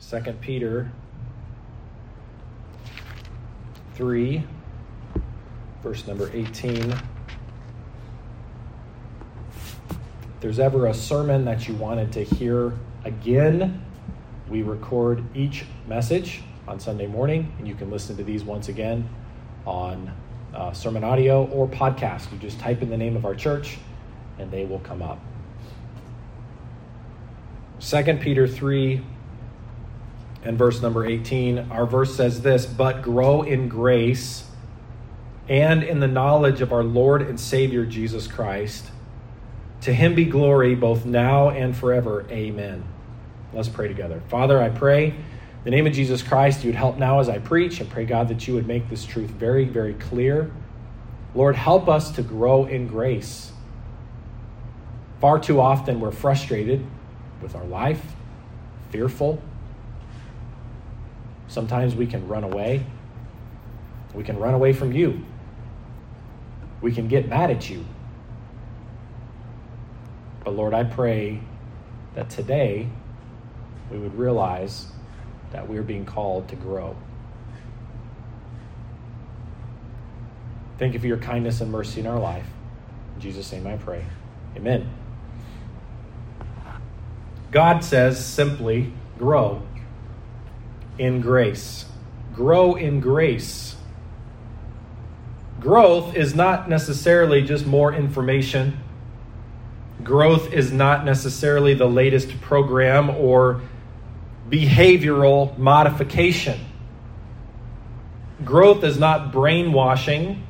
2 Peter 3, verse number 18. If there's ever a sermon that you wanted to hear again, we record each message on Sunday morning, and you can listen to these once again on uh, sermon audio or podcast. You just type in the name of our church, and they will come up. 2 Peter 3 and verse number 18, our verse says this But grow in grace and in the knowledge of our Lord and Savior Jesus Christ. To him be glory both now and forever. Amen. Let's pray together. Father, I pray the name of Jesus Christ, you would help now as I preach. I pray, God, that you would make this truth very, very clear. Lord, help us to grow in grace. Far too often we're frustrated with our life, fearful. Sometimes we can run away. We can run away from you. We can get mad at you. But Lord, I pray that today we would realize that we're being called to grow. Thank you for your kindness and mercy in our life. In Jesus' name I pray. Amen. God says simply, grow in grace. Grow in grace. Growth is not necessarily just more information. Growth is not necessarily the latest program or behavioral modification. Growth is not brainwashing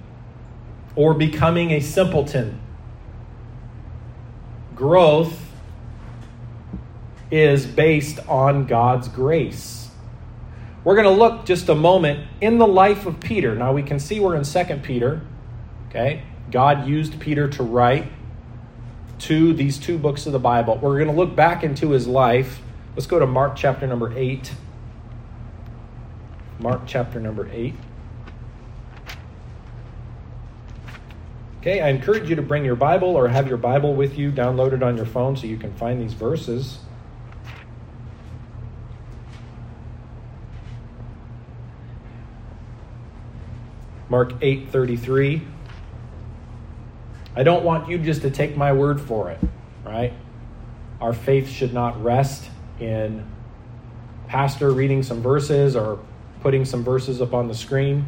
or becoming a simpleton. Growth is based on God's grace. We're going to look just a moment in the life of Peter. Now we can see we're in 2 Peter. Okay? God used Peter to write to these two books of the Bible. We're going to look back into his life Let's go to Mark chapter number 8. Mark chapter number 8. Okay, I encourage you to bring your Bible or have your Bible with you downloaded on your phone so you can find these verses. Mark 8:33 I don't want you just to take my word for it, right? Our faith should not rest in pastor reading some verses or putting some verses up on the screen.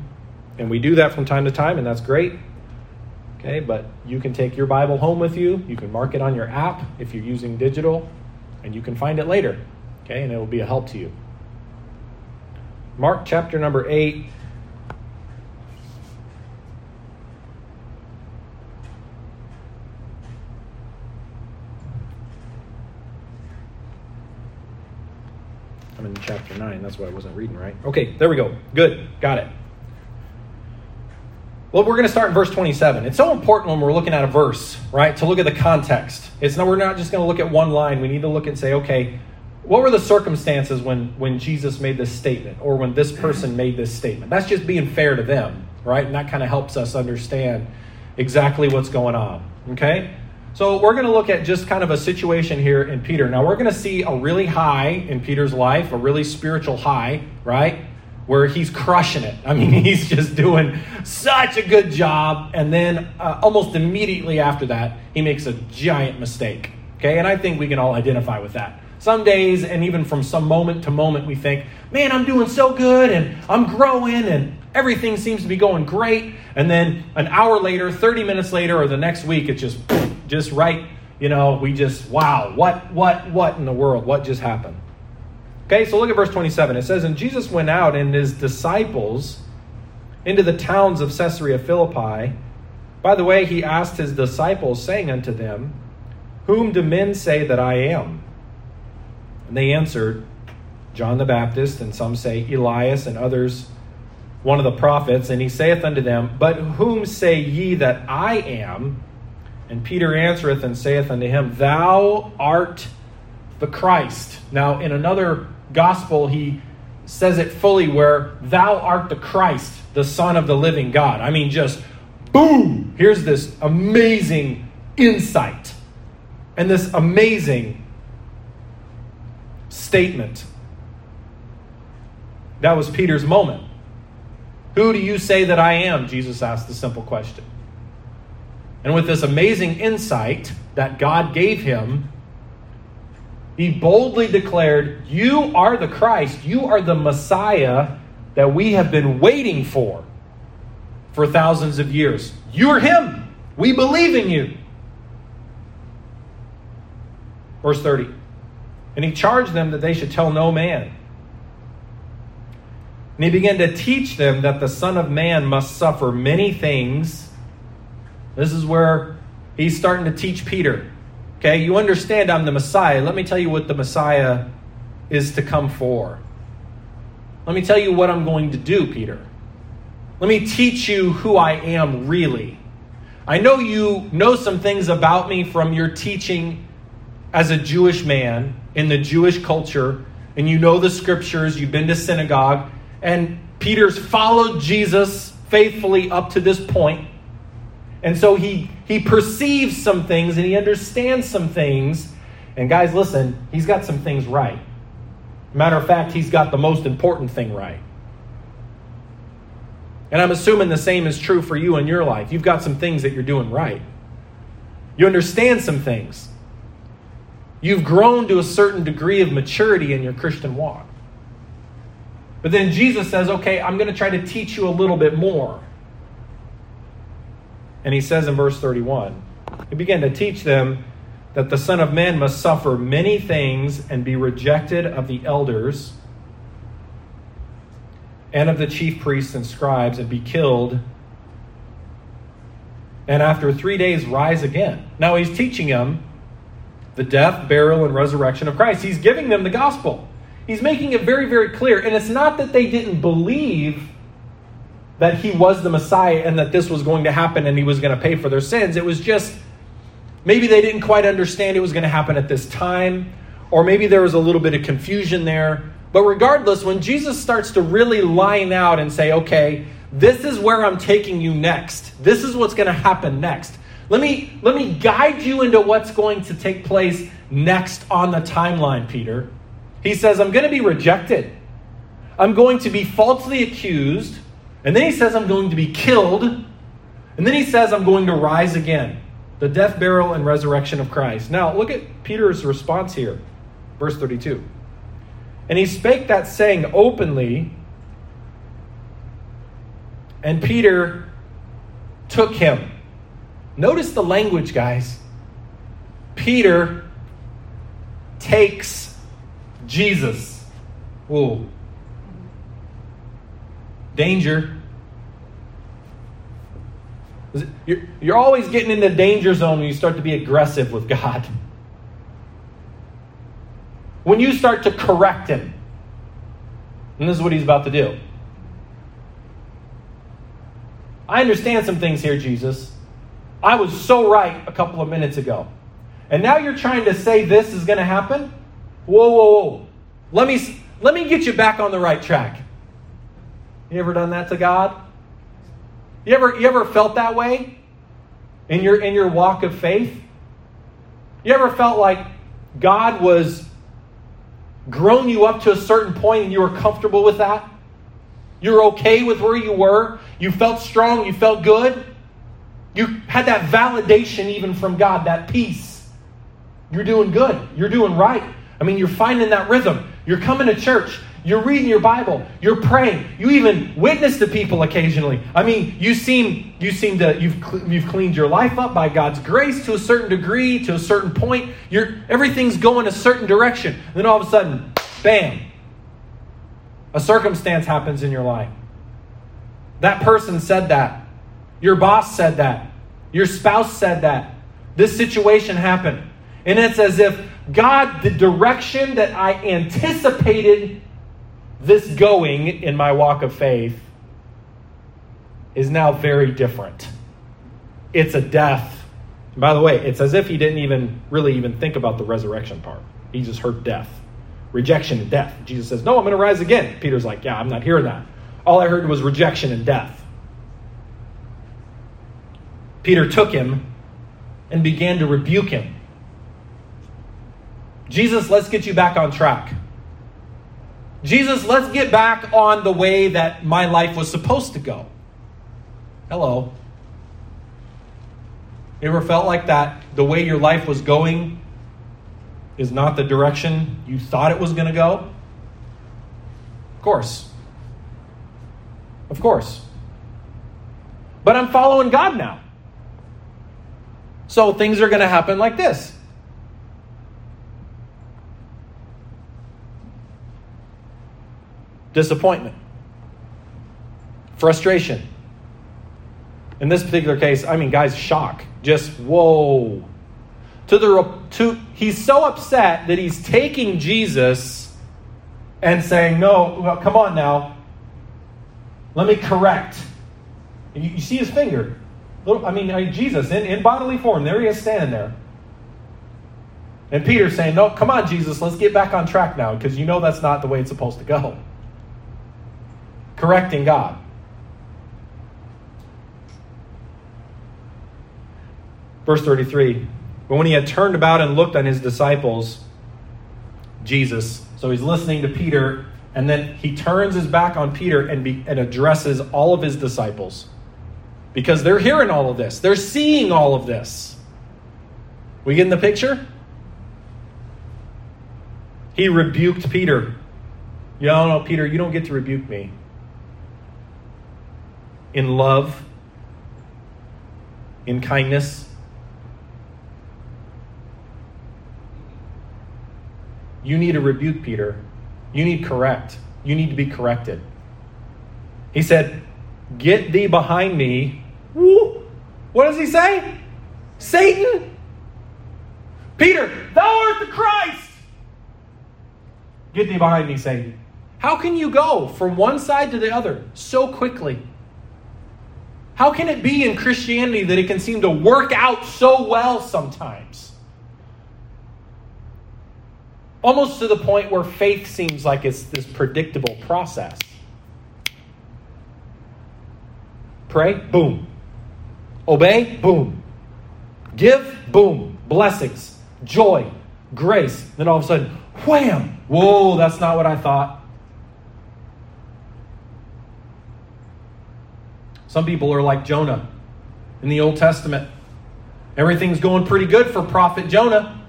And we do that from time to time, and that's great. Okay, but you can take your Bible home with you. You can mark it on your app if you're using digital, and you can find it later. Okay, and it will be a help to you. Mark chapter number 8 chapter 9. That's why I wasn't reading right. Okay, there we go. Good. Got it. Well, we're going to start in verse 27. It's so important when we're looking at a verse, right, to look at the context. It's not, we're not just going to look at one line. We need to look and say, okay, what were the circumstances when, when Jesus made this statement or when this person made this statement? That's just being fair to them, right? And that kind of helps us understand exactly what's going on, okay? So we're going to look at just kind of a situation here in Peter. Now we're going to see a really high in Peter's life, a really spiritual high, right? Where he's crushing it. I mean, he's just doing such a good job. And then uh, almost immediately after that, he makes a giant mistake. Okay, and I think we can all identify with that. Some days, and even from some moment to moment, we think, man, I'm doing so good and I'm growing and everything seems to be going great. And then an hour later, 30 minutes later, or the next week, it's just just right, you know, we just, wow, what, what, what in the world? What just happened? Okay, so look at verse 27. It says, And Jesus went out and his disciples into the towns of Caesarea Philippi. By the way, he asked his disciples, saying unto them, Whom do men say that I am? And they answered, John the Baptist, and some say Elias, and others one of the prophets. And he saith unto them, But whom say ye that I am? And Peter answereth and saith unto him, Thou art the Christ. Now, in another gospel, he says it fully where thou art the Christ, the Son of the living God. I mean, just boom! Here's this amazing insight and this amazing statement. That was Peter's moment. Who do you say that I am? Jesus asked the simple question. And with this amazing insight that God gave him, he boldly declared, You are the Christ. You are the Messiah that we have been waiting for for thousands of years. You are him. We believe in you. Verse 30. And he charged them that they should tell no man. And he began to teach them that the Son of Man must suffer many things. This is where he's starting to teach Peter. Okay, you understand I'm the Messiah. Let me tell you what the Messiah is to come for. Let me tell you what I'm going to do, Peter. Let me teach you who I am really. I know you know some things about me from your teaching as a Jewish man in the Jewish culture, and you know the scriptures, you've been to synagogue, and Peter's followed Jesus faithfully up to this point. And so he he perceives some things and he understands some things. And guys, listen, he's got some things right. Matter of fact, he's got the most important thing right. And I'm assuming the same is true for you in your life. You've got some things that you're doing right. You understand some things. You've grown to a certain degree of maturity in your Christian walk. But then Jesus says, okay, I'm going to try to teach you a little bit more. And he says in verse 31, he began to teach them that the Son of Man must suffer many things and be rejected of the elders and of the chief priests and scribes and be killed and after three days rise again. Now he's teaching them the death, burial, and resurrection of Christ. He's giving them the gospel. He's making it very, very clear. And it's not that they didn't believe that he was the Messiah and that this was going to happen and he was going to pay for their sins. It was just maybe they didn't quite understand it was going to happen at this time, or maybe there was a little bit of confusion there. But regardless, when Jesus starts to really line out and say, okay, this is where I'm taking you next, this is what's going to happen next. Let me, let me guide you into what's going to take place next on the timeline, Peter. He says, I'm going to be rejected. I'm going to be falsely accused. And then he says, I'm going to be killed. And then he says, I'm going to rise again. The death, burial, and resurrection of Christ. Now, look at Peter's response here. Verse 32. And he spake that saying openly, and Peter took him Notice the language, guys. Peter takes Jesus. Whoa. Danger. You're, you're always getting in the danger zone when you start to be aggressive with God. When you start to correct Him. And this is what He's about to do. I understand some things here, Jesus. I was so right a couple of minutes ago. And now you're trying to say this is going to happen? Whoa, whoa, whoa. Let me, let me get you back on the right track. You ever done that to God? You ever, you ever felt that way in your, in your walk of faith? You ever felt like God was grown you up to a certain point and you were comfortable with that? You're okay with where you were? You felt strong? You felt good? You had that validation even from God, that peace. You're doing good. You're doing right. I mean, you're finding that rhythm. You're coming to church. You're reading your Bible. You're praying. You even witness to people occasionally. I mean, you seem you seem to you've you've cleaned your life up by God's grace to a certain degree, to a certain point. You're everything's going a certain direction. And then all of a sudden, bam, a circumstance happens in your life. That person said that. Your boss said that. Your spouse said that. This situation happened. And it's as if God, the direction that I anticipated this going in my walk of faith, is now very different. It's a death. by the way, it's as if he didn't even really even think about the resurrection part. He just heard death, rejection and death. Jesus says, No, I'm going to rise again. Peter's like, Yeah, I'm not hearing that. All I heard was rejection and death. Peter took him and began to rebuke him. Jesus, let's get you back on track. Jesus, let's get back on the way that my life was supposed to go. Hello. You ever felt like that? The way your life was going is not the direction you thought it was going to go? Of course. Of course. But I'm following God now. So things are going to happen like this. Disappointment. Frustration. In this particular case, I mean, guys, shock. Just whoa. To the to he's so upset that he's taking Jesus and saying, "No, well, come on now. Let me correct." You, you see his finger. Little, I mean, Jesus in, in bodily form. There he is standing there. And Peter's saying, No, come on, Jesus, let's get back on track now because you know that's not the way it's supposed to go. Correcting God. Verse 33 But when he had turned about and looked on his disciples, Jesus, so he's listening to Peter, and then he turns his back on Peter and, be, and addresses all of his disciples because they're hearing all of this, they're seeing all of this. We get in the picture? He rebuked Peter. You know, Peter, you don't get to rebuke me. In love, in kindness. You need a rebuke Peter. You need correct. You need to be corrected. He said, Get thee behind me. Woo. What does he say? Satan? Peter, thou art the Christ. Get thee behind me, Satan. How can you go from one side to the other so quickly? How can it be in Christianity that it can seem to work out so well sometimes? Almost to the point where faith seems like it's this predictable process. Pray, boom. Obey, boom. Give, boom. Blessings, joy, grace. Then all of a sudden, wham! Whoa, that's not what I thought. Some people are like Jonah in the Old Testament. Everything's going pretty good for prophet Jonah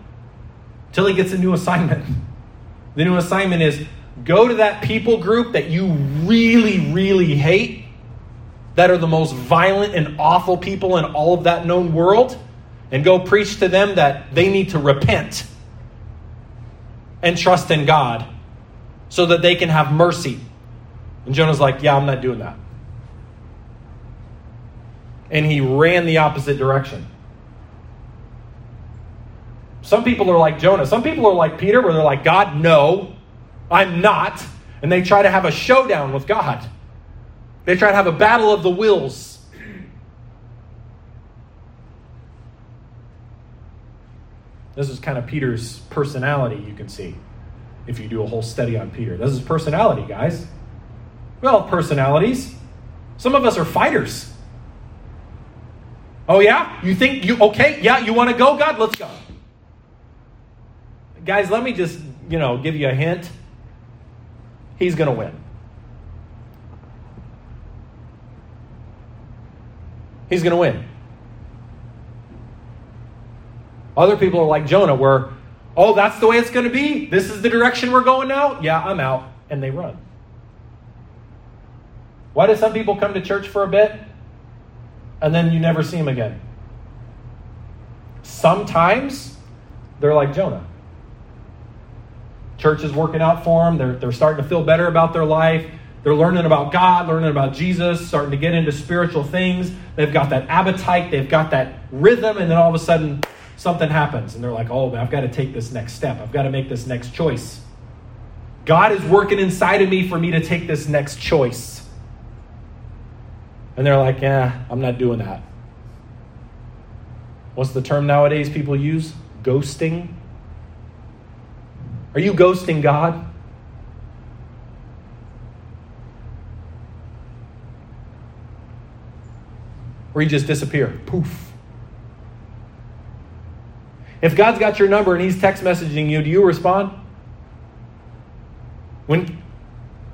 until he gets a new assignment. The new assignment is go to that people group that you really, really hate that are the most violent and awful people in all of that known world and go preach to them that they need to repent and trust in God so that they can have mercy. And Jonah's like, Yeah, I'm not doing that. And he ran the opposite direction. Some people are like Jonah. Some people are like Peter, where they're like, God, no, I'm not. And they try to have a showdown with God. They try to have a battle of the wills. This is kind of Peter's personality, you can see, if you do a whole study on Peter. This is personality, guys. We all have personalities. Some of us are fighters. Oh, yeah? You think you, okay, yeah, you want to go, God? Let's go. Guys, let me just, you know, give you a hint. He's going to win. he's going to win. Other people are like Jonah, where, oh, that's the way it's going to be. This is the direction we're going now. Yeah, I'm out. And they run. Why do some people come to church for a bit and then you never see them again? Sometimes they're like Jonah. Church is working out for them. They're, they're starting to feel better about their life. They're learning about God, learning about Jesus, starting to get into spiritual things. They've got that appetite, they've got that rhythm, and then all of a sudden something happens. And they're like, oh, I've got to take this next step. I've got to make this next choice. God is working inside of me for me to take this next choice. And they're like, yeah, I'm not doing that. What's the term nowadays people use? Ghosting. Are you ghosting God? Or you just disappear. Poof. If God's got your number and He's text messaging you, do you respond? When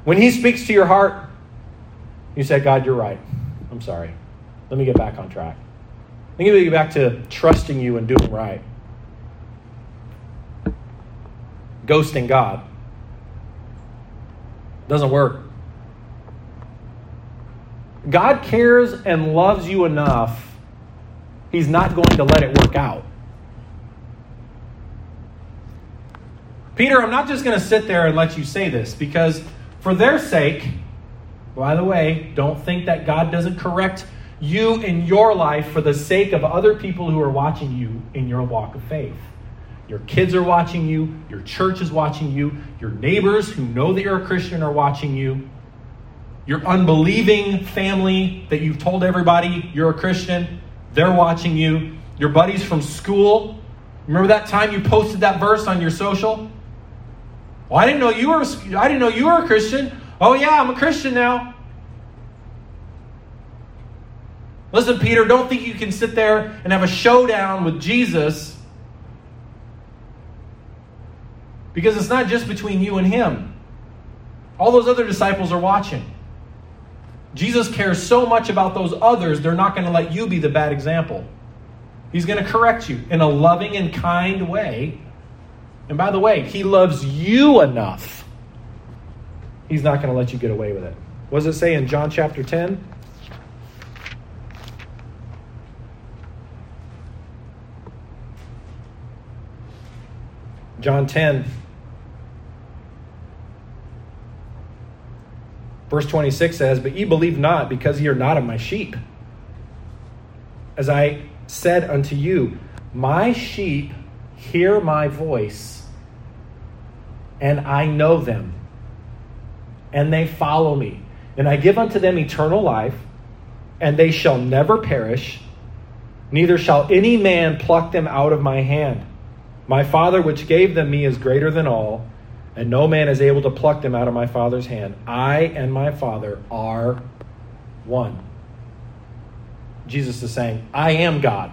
When He speaks to your heart, you say, God, you're right. I'm sorry. Let me get back on track. Let me get back to trusting you and doing right. Ghosting God doesn't work. God cares and loves you enough, He's not going to let it work out. Peter, I'm not just going to sit there and let you say this because, for their sake, by the way, don't think that God doesn't correct you in your life for the sake of other people who are watching you in your walk of faith. Your kids are watching you, your church is watching you, your neighbors who know that you're a Christian are watching you, your unbelieving family that you've told everybody you're a Christian, they're watching you, your buddies from school. Remember that time you posted that verse on your social? Well, I didn't know you were I didn't know you were a Christian. Oh yeah, I'm a Christian now. Listen, Peter, don't think you can sit there and have a showdown with Jesus because it's not just between you and him. All those other disciples are watching. Jesus cares so much about those others, they're not going to let you be the bad example. He's going to correct you in a loving and kind way. And by the way, he loves you enough. He's not going to let you get away with it. What does it say in John chapter 10? John 10, verse 26 says, But ye believe not, because ye are not of my sheep. As I said unto you, My sheep hear my voice, and I know them, and they follow me. And I give unto them eternal life, and they shall never perish, neither shall any man pluck them out of my hand. My Father, which gave them me, is greater than all, and no man is able to pluck them out of my Father's hand. I and my Father are one. Jesus is saying, I am God.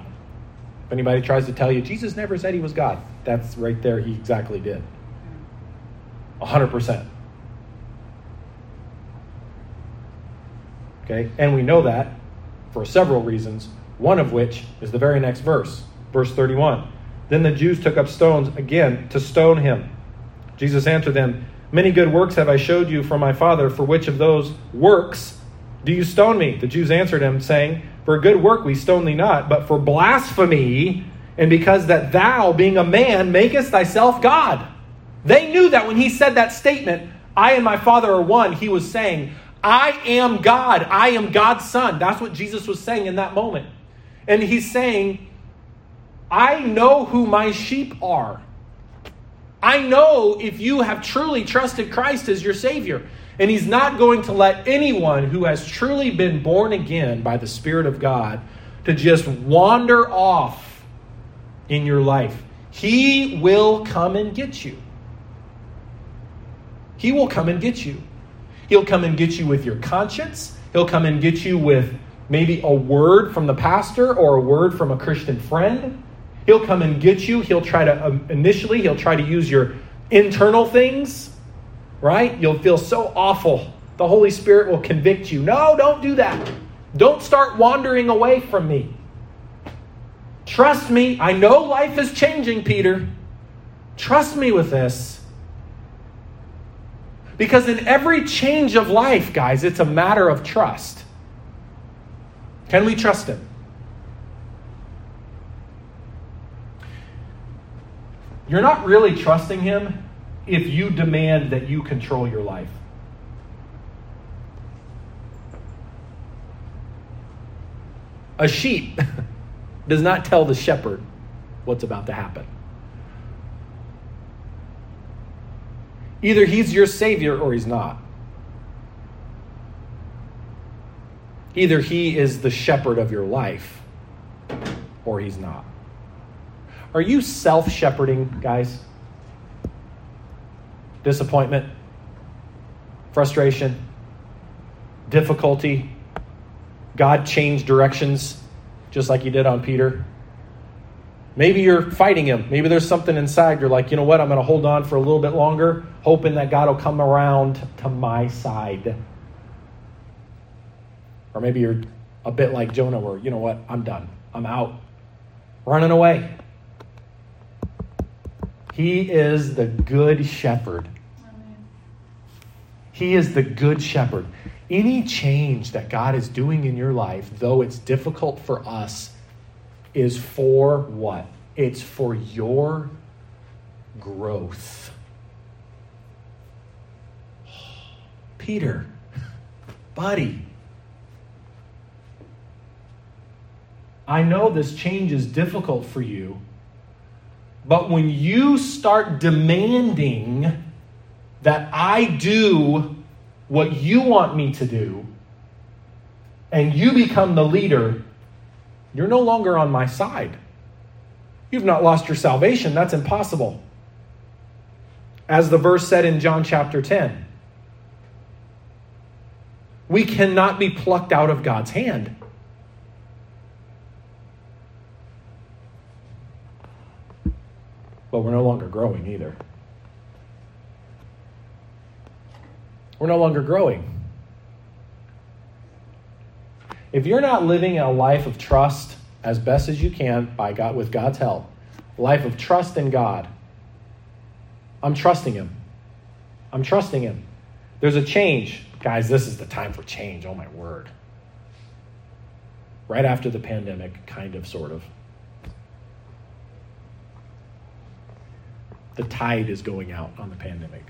If anybody tries to tell you, Jesus never said he was God, that's right there, he exactly did. 100%. Okay, and we know that for several reasons, one of which is the very next verse, verse 31. Then the Jews took up stones again to stone him. Jesus answered them, Many good works have I showed you from my Father. For which of those works do you stone me? The Jews answered him, saying, For a good work we stone thee not, but for blasphemy, and because that thou, being a man, makest thyself God. They knew that when he said that statement, I and my Father are one, he was saying, I am God. I am God's Son. That's what Jesus was saying in that moment. And he's saying, I know who my sheep are. I know if you have truly trusted Christ as your Savior. And He's not going to let anyone who has truly been born again by the Spirit of God to just wander off in your life. He will come and get you. He will come and get you. He'll come and get you with your conscience. He'll come and get you with maybe a word from the pastor or a word from a Christian friend. He'll come and get you. He'll try to, um, initially, he'll try to use your internal things, right? You'll feel so awful. The Holy Spirit will convict you. No, don't do that. Don't start wandering away from me. Trust me. I know life is changing, Peter. Trust me with this. Because in every change of life, guys, it's a matter of trust. Can we trust Him? You're not really trusting Him if you demand that you control your life. A sheep does not tell the shepherd what's about to happen. Either he's your savior or he's not. Either he is the shepherd of your life or he's not. Are you self shepherding, guys? Disappointment, frustration, difficulty. God changed directions just like he did on Peter. Maybe you're fighting him. Maybe there's something inside. You're like, you know what? I'm going to hold on for a little bit longer, hoping that God will come around to my side. Or maybe you're a bit like Jonah, where, you know what? I'm done. I'm out. Running away. He is the good shepherd. He is the good shepherd. Any change that God is doing in your life, though it's difficult for us, is for what? It's for your growth. Peter, buddy, I know this change is difficult for you, but when you start demanding that I do what you want me to do, and you become the leader, you're no longer on my side. You've not lost your salvation. That's impossible. As the verse said in John chapter 10, we cannot be plucked out of God's hand. But we're no longer growing either. We're no longer growing. If you're not living a life of trust as best as you can by God with God's help, life of trust in God, I'm trusting him. I'm trusting him. There's a change. Guys, this is the time for change. Oh my word. Right after the pandemic, kind of, sort of. The tide is going out on the pandemic.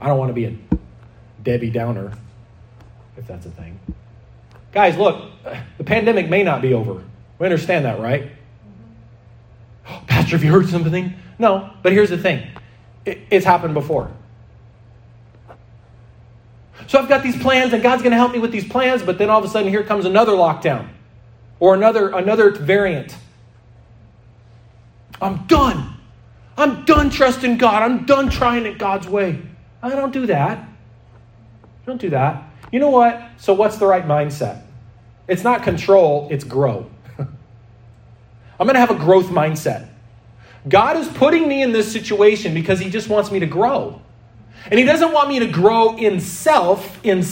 I don't want to be a Debbie Downer if that's a thing. Guys, look, the pandemic may not be over. We understand that, right? Pastor, have you heard something? No, but here's the thing it, it's happened before. So I've got these plans, and God's going to help me with these plans, but then all of a sudden here comes another lockdown or another, another variant. I'm done. I'm done trusting God. I'm done trying it God's way. I don't do that. Don't do that. You know what? So, what's the right mindset? It's not control, it's grow. I'm going to have a growth mindset. God is putting me in this situation because He just wants me to grow. And He doesn't want me to grow in self, in,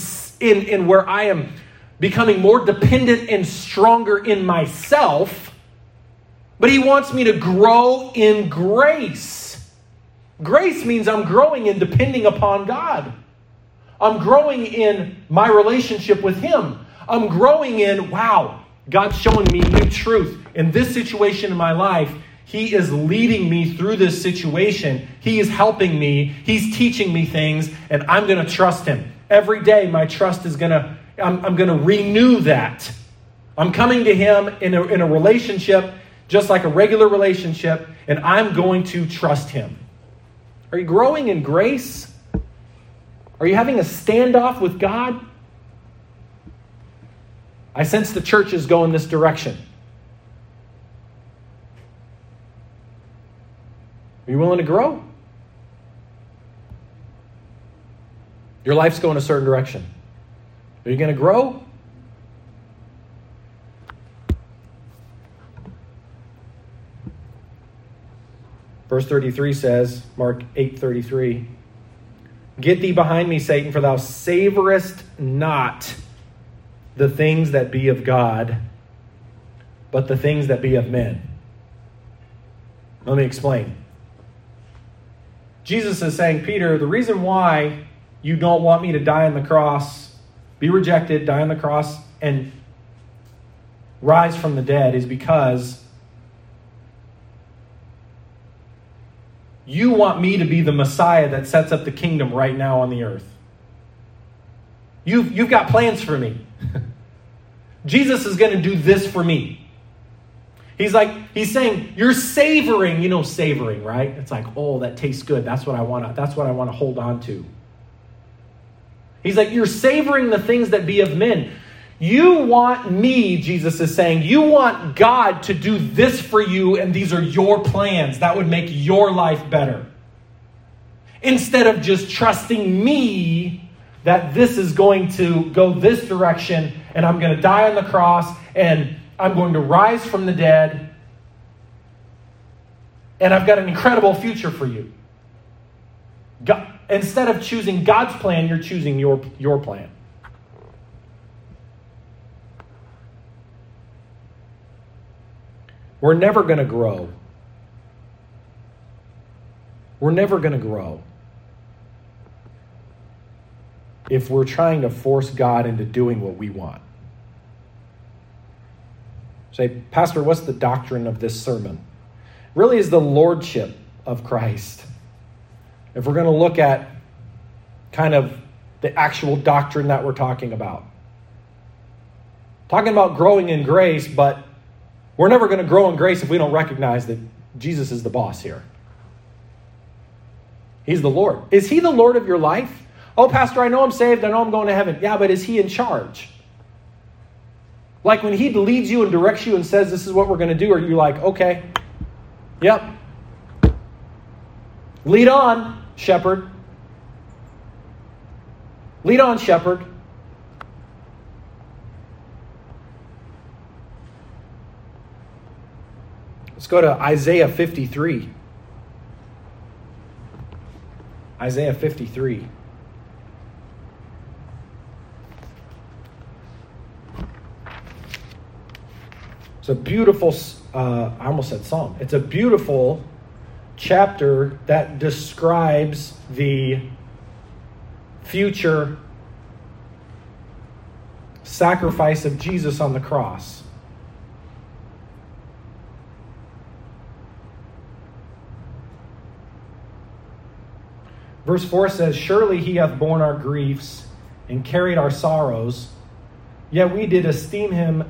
in, in where I am becoming more dependent and stronger in myself, but He wants me to grow in grace. Grace means I'm growing and depending upon God. I'm growing in my relationship with Him. I'm growing in, wow, God's showing me new truth. In this situation in my life, He is leading me through this situation. He is helping me. He's teaching me things, and I'm going to trust Him. Every day, my trust is going to, I'm, I'm going to renew that. I'm coming to Him in a, in a relationship, just like a regular relationship, and I'm going to trust Him. Are you growing in grace? Are you having a standoff with God? I sense the church is going this direction. Are you willing to grow? Your life's going a certain direction. Are you going to grow? Verse 33 says, Mark 8:33, Get thee behind me, Satan, for thou savorest not the things that be of God, but the things that be of men. Let me explain. Jesus is saying, Peter, the reason why you don't want me to die on the cross, be rejected, die on the cross, and rise from the dead is because You want me to be the Messiah that sets up the kingdom right now on the earth. You've, you've got plans for me. Jesus is going to do this for me. He's like, he's saying, you're savoring, you know, savoring, right? It's like, oh, that tastes good. That's what I want to, that's what I want to hold on to. He's like, you're savoring the things that be of men. You want me, Jesus is saying, you want God to do this for you, and these are your plans. That would make your life better. Instead of just trusting me that this is going to go this direction, and I'm going to die on the cross, and I'm going to rise from the dead, and I've got an incredible future for you. God, instead of choosing God's plan, you're choosing your, your plan. We're never going to grow. We're never going to grow if we're trying to force God into doing what we want. Say, Pastor, what's the doctrine of this sermon? Really is the lordship of Christ. If we're going to look at kind of the actual doctrine that we're talking about. Talking about growing in grace, but we're never going to grow in grace if we don't recognize that Jesus is the boss here. He's the Lord. Is He the Lord of your life? Oh, Pastor, I know I'm saved. I know I'm going to heaven. Yeah, but is He in charge? Like when He leads you and directs you and says, This is what we're going to do, are you like, okay, yep. Lead on, shepherd. Lead on, shepherd. Go to Isaiah 53. Isaiah 53. It's a beautiful, uh, I almost said psalm. It's a beautiful chapter that describes the future sacrifice of Jesus on the cross. Verse 4 says, Surely he hath borne our griefs and carried our sorrows, yet we did esteem him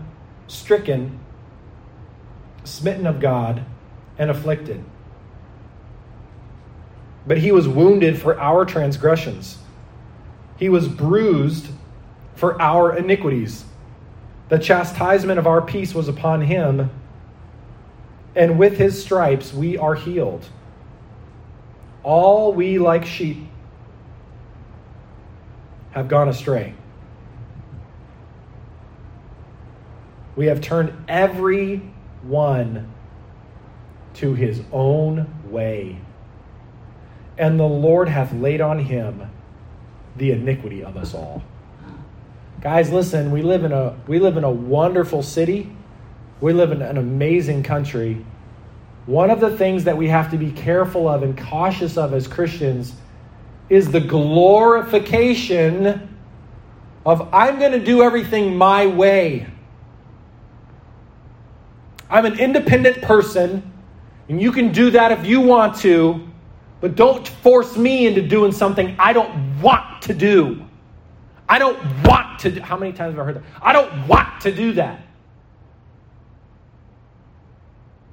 stricken, smitten of God, and afflicted. But he was wounded for our transgressions, he was bruised for our iniquities. The chastisement of our peace was upon him, and with his stripes we are healed. All we, like sheep, have gone astray. We have turned every one to his own way. And the Lord hath laid on him the iniquity of us all. Guys, listen, we live in a we live in a wonderful city. We live in an amazing country one of the things that we have to be careful of and cautious of as Christians is the glorification of I'm going to do everything my way. I'm an independent person, and you can do that if you want to, but don't force me into doing something I don't want to do. I don't want to do. How many times have I heard that? I don't want to do that.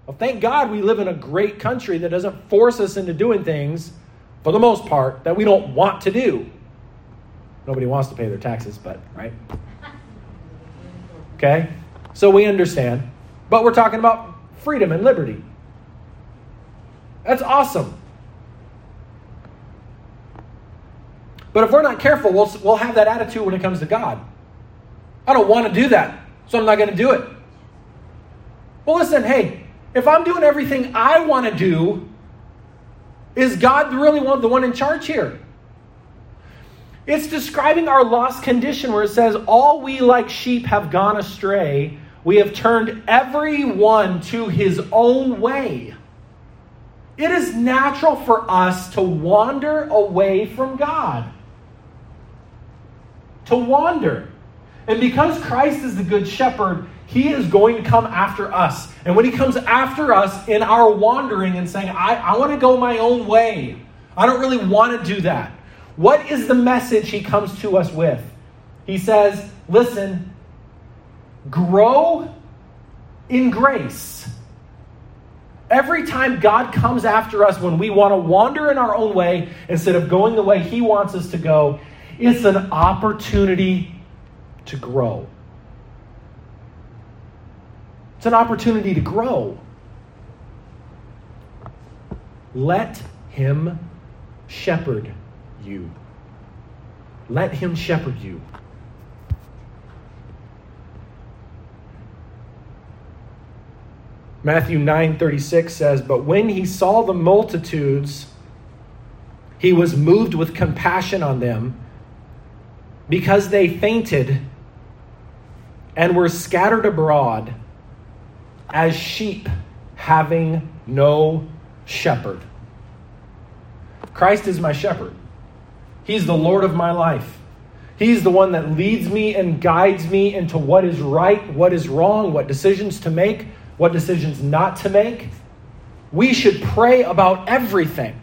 Well, thank God we live in a great country that doesn't force us into doing things, for the most part, that we don't want to do. Nobody wants to pay their taxes, but, right? Okay? So we understand. But we're talking about freedom and liberty. That's awesome. But if we're not careful, we'll, we'll have that attitude when it comes to God. I don't want to do that, so I'm not going to do it. Well, listen, hey, if I'm doing everything I want to do, is God really the one in charge here? It's describing our lost condition where it says, All we like sheep have gone astray. We have turned every one to his own way. It is natural for us to wander away from God. To wander. And because Christ is the good shepherd, he is going to come after us. And when he comes after us in our wandering and saying, I, I want to go my own way, I don't really want to do that. What is the message he comes to us with? He says, Listen, grow in grace. Every time God comes after us when we want to wander in our own way instead of going the way He wants us to go, it's an opportunity to grow. It's an opportunity to grow. Let him shepherd you. Let him shepherd you. Matthew 9:36 says, "But when he saw the multitudes, he was moved with compassion on them because they fainted and were scattered abroad as sheep having no shepherd." Christ is my shepherd. He's the Lord of my life. He's the one that leads me and guides me into what is right, what is wrong, what decisions to make, what decisions not to make. We should pray about everything.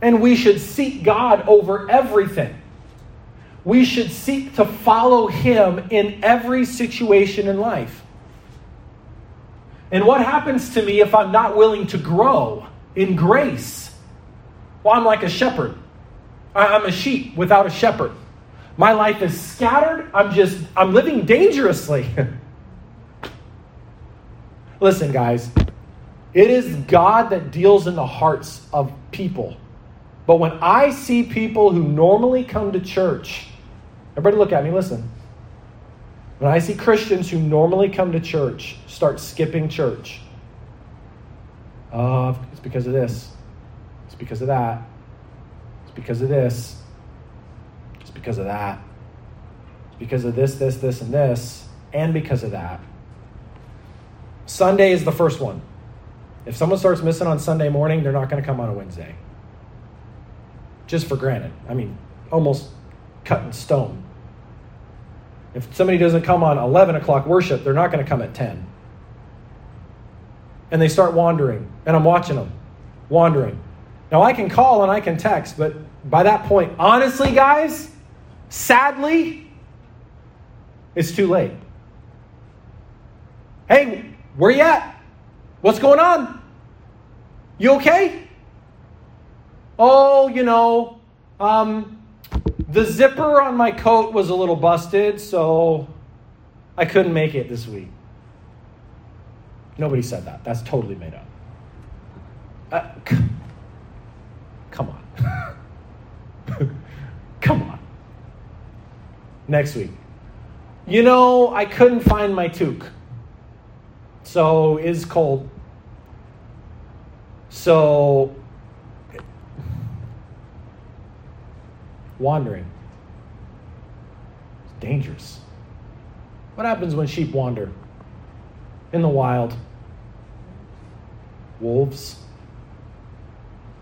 And we should seek God over everything. We should seek to follow Him in every situation in life. And what happens to me if I'm not willing to grow in grace? Well, I'm like a shepherd. I'm a sheep without a shepherd. My life is scattered. I'm just, I'm living dangerously. Listen, guys, it is God that deals in the hearts of people. But when I see people who normally come to church, everybody look at me, listen. When I see Christians who normally come to church start skipping church, uh, it's because of this, it's because of that, it's because of this, it's because of that, it's because of this, this, this, and this, and because of that. Sunday is the first one. If someone starts missing on Sunday morning, they're not going to come on a Wednesday. Just for granted. I mean, almost cut in stone. If somebody doesn't come on 11 o'clock worship, they're not going to come at 10. And they start wandering, and I'm watching them wandering. Now, I can call and I can text, but by that point, honestly, guys, sadly, it's too late. Hey, where you at? What's going on? You okay? Oh, you know, um, the zipper on my coat was a little busted, so I couldn't make it this week. Nobody said that. That's totally made up. Uh, c- come on. come on. Next week. You know, I couldn't find my toque. So is cold. So wandering. It's dangerous. What happens when sheep wander in the wild? Wolves,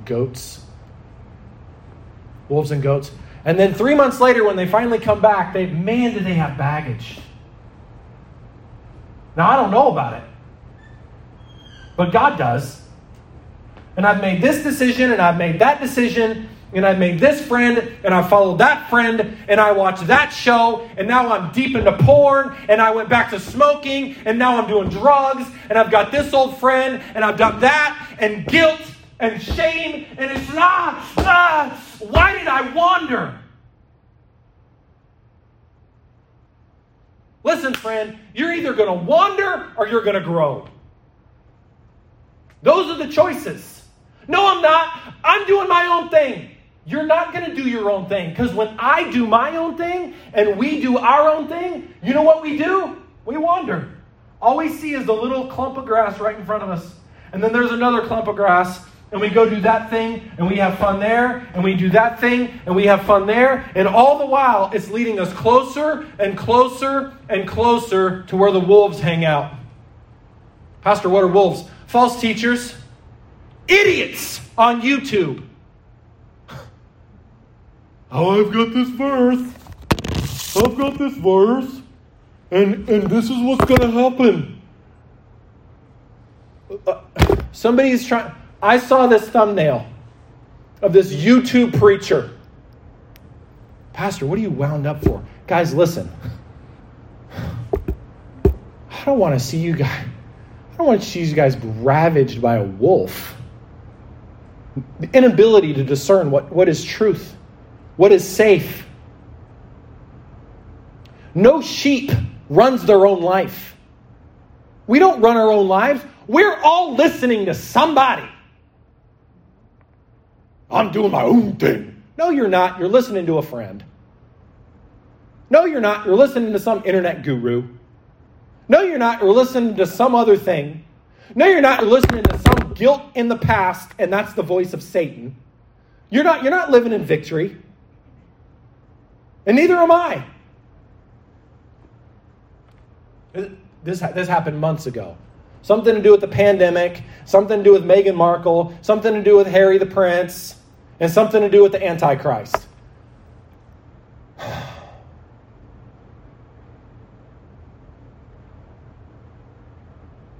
goats, wolves and goats. And then three months later, when they finally come back, they man, do they have baggage. Now I don't know about it. But God does. And I've made this decision, and I've made that decision, and I've made this friend, and I followed that friend, and I watched that show, and now I'm deep into porn, and I went back to smoking, and now I'm doing drugs, and I've got this old friend, and I've done that, and guilt, and shame, and it's ah, ah, why did I wander? Listen, friend, you're either going to wander or you're going to grow. Those are the choices. No, I'm not. I'm doing my own thing. You're not going to do your own thing because when I do my own thing and we do our own thing, you know what we do? We wander. All we see is the little clump of grass right in front of us. And then there's another clump of grass, and we go do that thing, and we have fun there, and we do that thing, and we have fun there. And all the while, it's leading us closer and closer and closer to where the wolves hang out. Pastor, what are wolves? false teachers, idiots on YouTube. I've got this verse. I've got this verse. And, and this is what's going to happen. Uh, somebody's trying. I saw this thumbnail of this YouTube preacher. Pastor, what are you wound up for? Guys, listen. I don't want to see you guys. I don't want to see you guys ravaged by a wolf. The inability to discern what, what is truth, what is safe. No sheep runs their own life. We don't run our own lives. We're all listening to somebody. I'm doing my own thing. No, you're not. You're listening to a friend. No, you're not. You're listening to some internet guru. No, you're not. You're listening to some other thing. No, you're not You're listening to some guilt in the past, and that's the voice of Satan. You're not, you're not living in victory. And neither am I. This, this happened months ago. Something to do with the pandemic, something to do with Meghan Markle, something to do with Harry the Prince, and something to do with the Antichrist.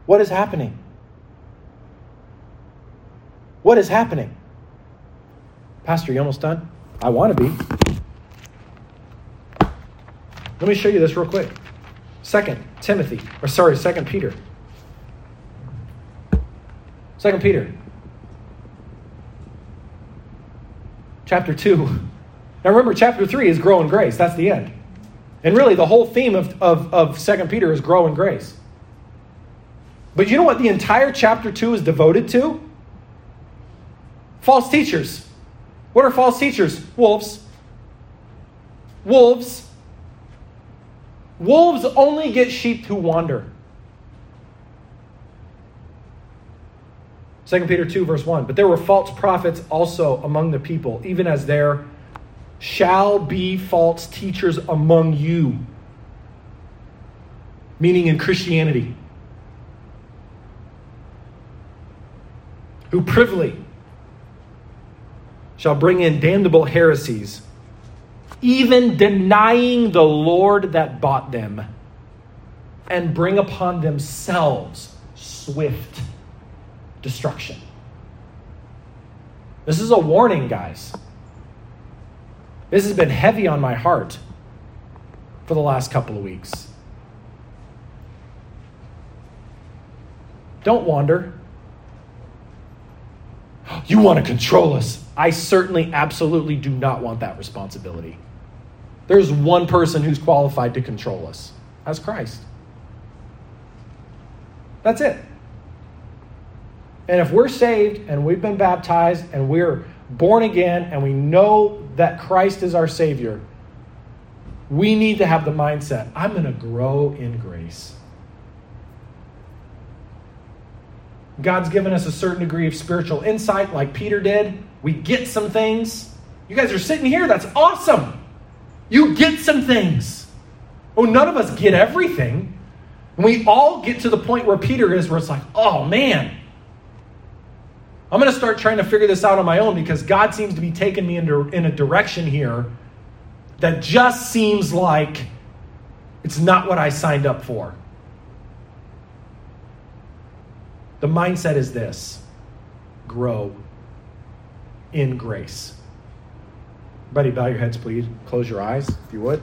What is happening? What is happening? Pastor, you almost done? I want to be. Let me show you this real quick. Second Timothy, or sorry, Second Peter. Second Peter, chapter two. Now remember, chapter three is grow in grace. That's the end. And really, the whole theme of, of, of 2 Peter is grow in grace. But you know what the entire chapter 2 is devoted to? False teachers. What are false teachers? Wolves. Wolves. Wolves only get sheep who wander. 2 Peter 2, verse 1. But there were false prophets also among the people, even as there shall be false teachers among you. Meaning in Christianity. who privily shall bring in damnable heresies, even denying the Lord that bought them, and bring upon themselves swift destruction. This is a warning, guys. This has been heavy on my heart for the last couple of weeks. Don't wander. You want to control us. I certainly, absolutely do not want that responsibility. There's one person who's qualified to control us. That's Christ. That's it. And if we're saved and we've been baptized and we're born again and we know that Christ is our Savior, we need to have the mindset I'm going to grow in grace. God's given us a certain degree of spiritual insight, like Peter did. We get some things. You guys are sitting here. That's awesome. You get some things. Oh, none of us get everything. we all get to the point where Peter is, where it's like, oh man, I'm going to start trying to figure this out on my own because God seems to be taking me into, in a direction here that just seems like it's not what I signed up for. The mindset is this grow in grace. Buddy, bow your heads, please. Close your eyes, if you would.